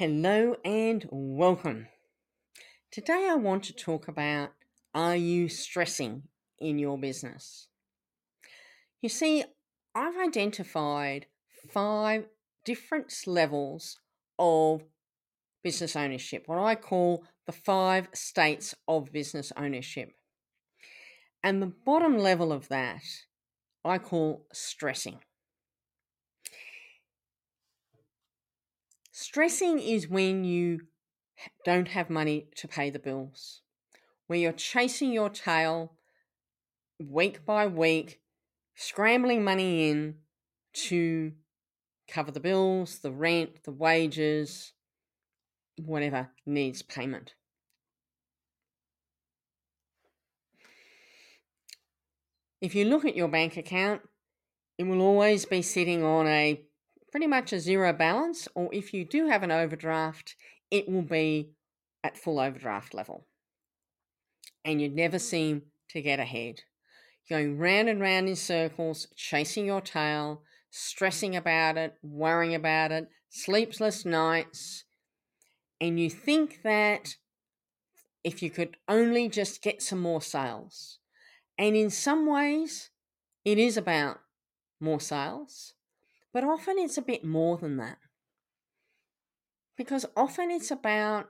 Hello and welcome. Today I want to talk about are you stressing in your business? You see, I've identified five different levels of business ownership, what I call the five states of business ownership. And the bottom level of that I call stressing. Stressing is when you don't have money to pay the bills, where you're chasing your tail week by week, scrambling money in to cover the bills, the rent, the wages, whatever needs payment. If you look at your bank account, it will always be sitting on a pretty much a zero balance, or if you do have an overdraft, it will be at full overdraft level. And you never mm. seem to get ahead. Going round and round in circles, chasing your tail, stressing about it, worrying about it, sleepless nights. And you think that if you could only just get some more sales. And in some ways, it is about more sales. But often it's a bit more than that. Because often it's about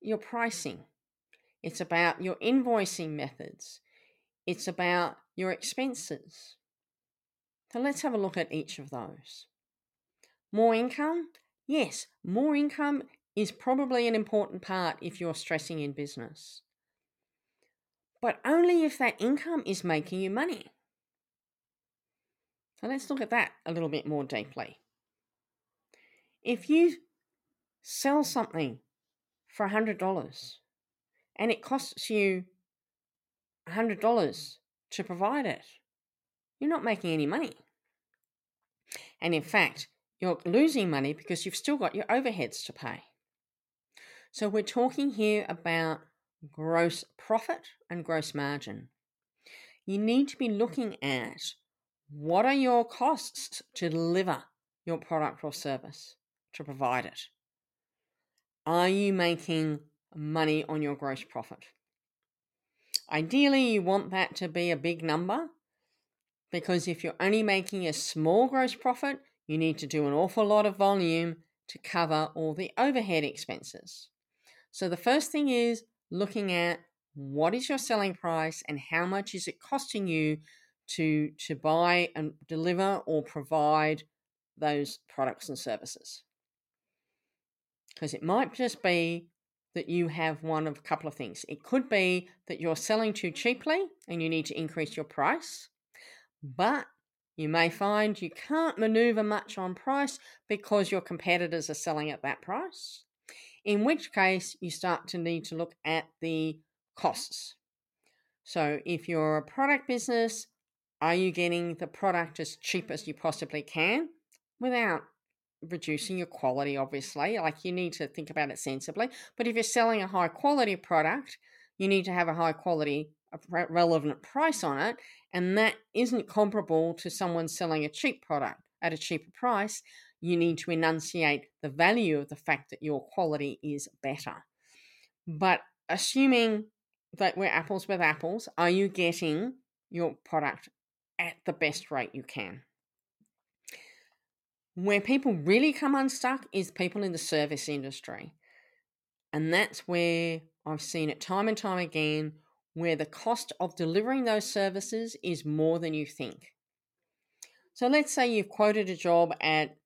your pricing, it's about your invoicing methods, it's about your expenses. So let's have a look at each of those. More income? Yes, more income is probably an important part if you're stressing in business. But only if that income is making you money. So let's look at that a little bit more deeply. If you sell something for $100 and it costs you $100 to provide it, you're not making any money. And in fact, you're losing money because you've still got your overheads to pay. So we're talking here about gross profit and gross margin. You need to be looking at what are your costs to deliver your product or service, to provide it? Are you making money on your gross profit? Ideally, you want that to be a big number because if you're only making a small gross profit, you need to do an awful lot of volume to cover all the overhead expenses. So, the first thing is looking at what is your selling price and how much is it costing you to to buy and deliver or provide those products and services. Because it might just be that you have one of a couple of things. It could be that you're selling too cheaply and you need to increase your price but you may find you can't maneuver much on price because your competitors are selling at that price in which case you start to need to look at the costs. So if you're a product business are you getting the product as cheap as you possibly can without reducing your quality, obviously? Like you need to think about it sensibly. But if you're selling a high quality product, you need to have a high quality, relevant price on it. And that isn't comparable to someone selling a cheap product at a cheaper price. You need to enunciate the value of the fact that your quality is better. But assuming that we're apples with apples, are you getting your product at the best rate you can. Where people really come unstuck is people in the service industry. And that's where I've seen it time and time again where the cost of delivering those services is more than you think. So let's say you've quoted a job at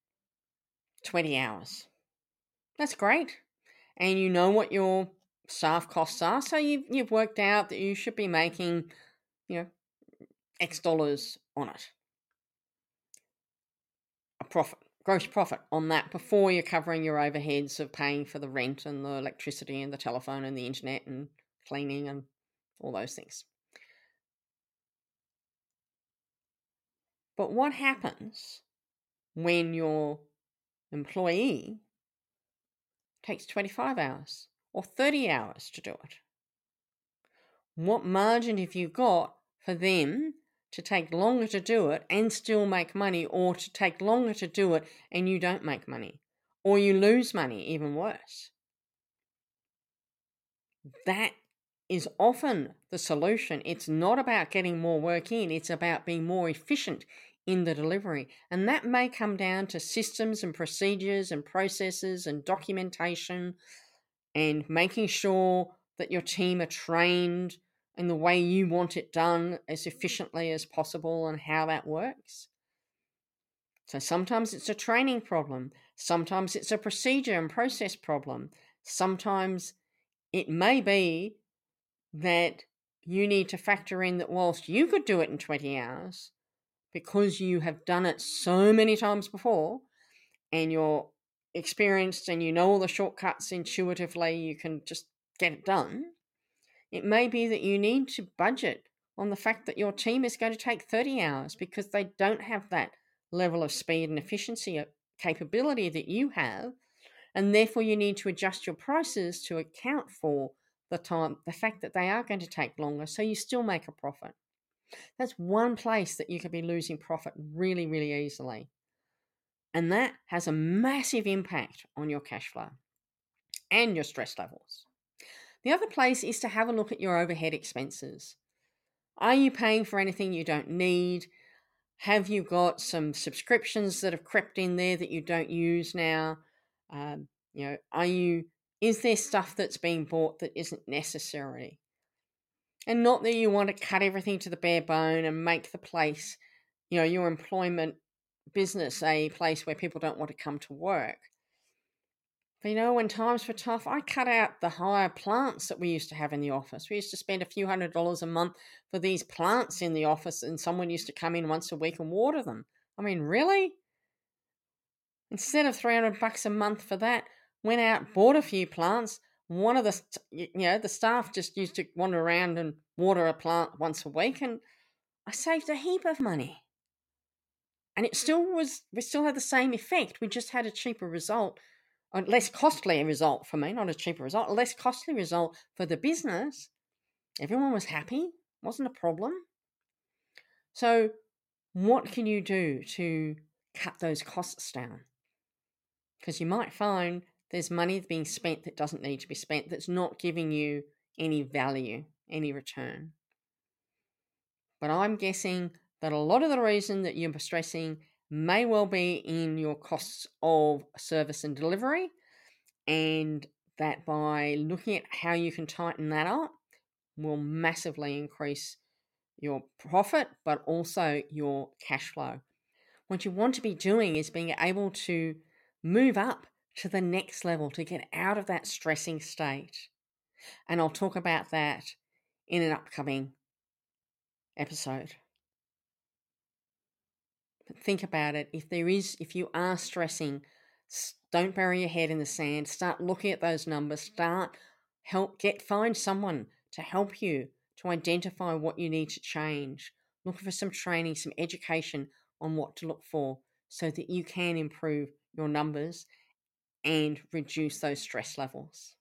20 hours. That's great. And you know what your staff costs are. So you've, you've worked out that you should be making, you know, X dollars on it. A profit. gross profit on that before you're covering your overheads of paying for the rent and the electricity and the telephone and the internet and cleaning and all those things. But what happens when your employee takes 25 hours or 30 hours to do it? What margin have you got for them to take longer to do it and still make money, or to take longer to do it and you don't make money, or you lose money, even worse? That is often the solution. It's not about getting more work in, it's about being more efficient in the delivery. And that may come down to systems and procedures and processes and documentation and making sure that your team are trained in the way you want it done as efficiently as possible and how that works. So sometimes it's a training problem, sometimes it's a procedure and process problem, sometimes it may be that you need to factor in that whilst you could do it in 20 hours, because you have done it so many times before and you're experienced and you know all the shortcuts intuitively, you can just get it done. It may be that you need to budget on the fact that your team is going to take 30 hours because they don't have that level of speed and efficiency uh, capability that you have. And therefore, you need to adjust your prices to account for the time, the fact that they are going to take longer, so you still make a profit. That's one place that you could be losing profit really, really easily. And that has a massive impact on your cash flow and your stress levels. The other place is to have a look at your overhead expenses. Are you paying for anything you don't need? Have you got some subscriptions that have crept in there that you don't use now? Um, you know, are you is there stuff that's being bought that isn't necessary? And not that you want to cut everything to the bare bone and make the place, you know, your employment business a place where people don't want to come to work. You know, when times were tough, I cut out the hire plants that we used to have in the office. We used to spend a few hundred dollars a month for these plants in the office, and someone used to come in once a week and water them. I mean, really? Instead of 300 bucks a month for that, went out, bought a few plants, one of the you know the staff just used to wander around and water a plant once a week and i saved a heap of money and it still was we still had the same effect we just had a cheaper result a less costly result for me not a cheaper result a less costly result for the business. Everyone was happy wasn't a problem. So what can you do to cut those costs down? Because you might find there's money being spent that doesn't need to be spent, that's not giving you any value, any return. But I'm guessing that a lot of the reason that you're stressing may well be in your costs of service and delivery, and that by looking at how you can tighten that up will massively increase your profit, but also your cash flow. What you want to be doing is being able to move up to the next level to get out of that stressing state. And I'll talk about that in an upcoming episode. Think about it. If there is, if you are stressing, don't bury your head in the sand. Start looking at those numbers. Start help get find someone to help you to identify what you need to change. Look for some training, some education on what to look for so that you can improve your numbers and reduce those stress levels.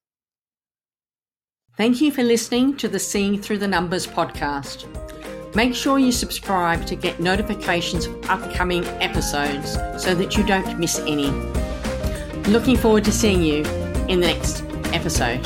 Thank you for listening to the Seeing Through the Numbers podcast. Make sure you subscribe to get notifications of upcoming episodes so that you don't miss any. Looking forward to seeing you in the next episode.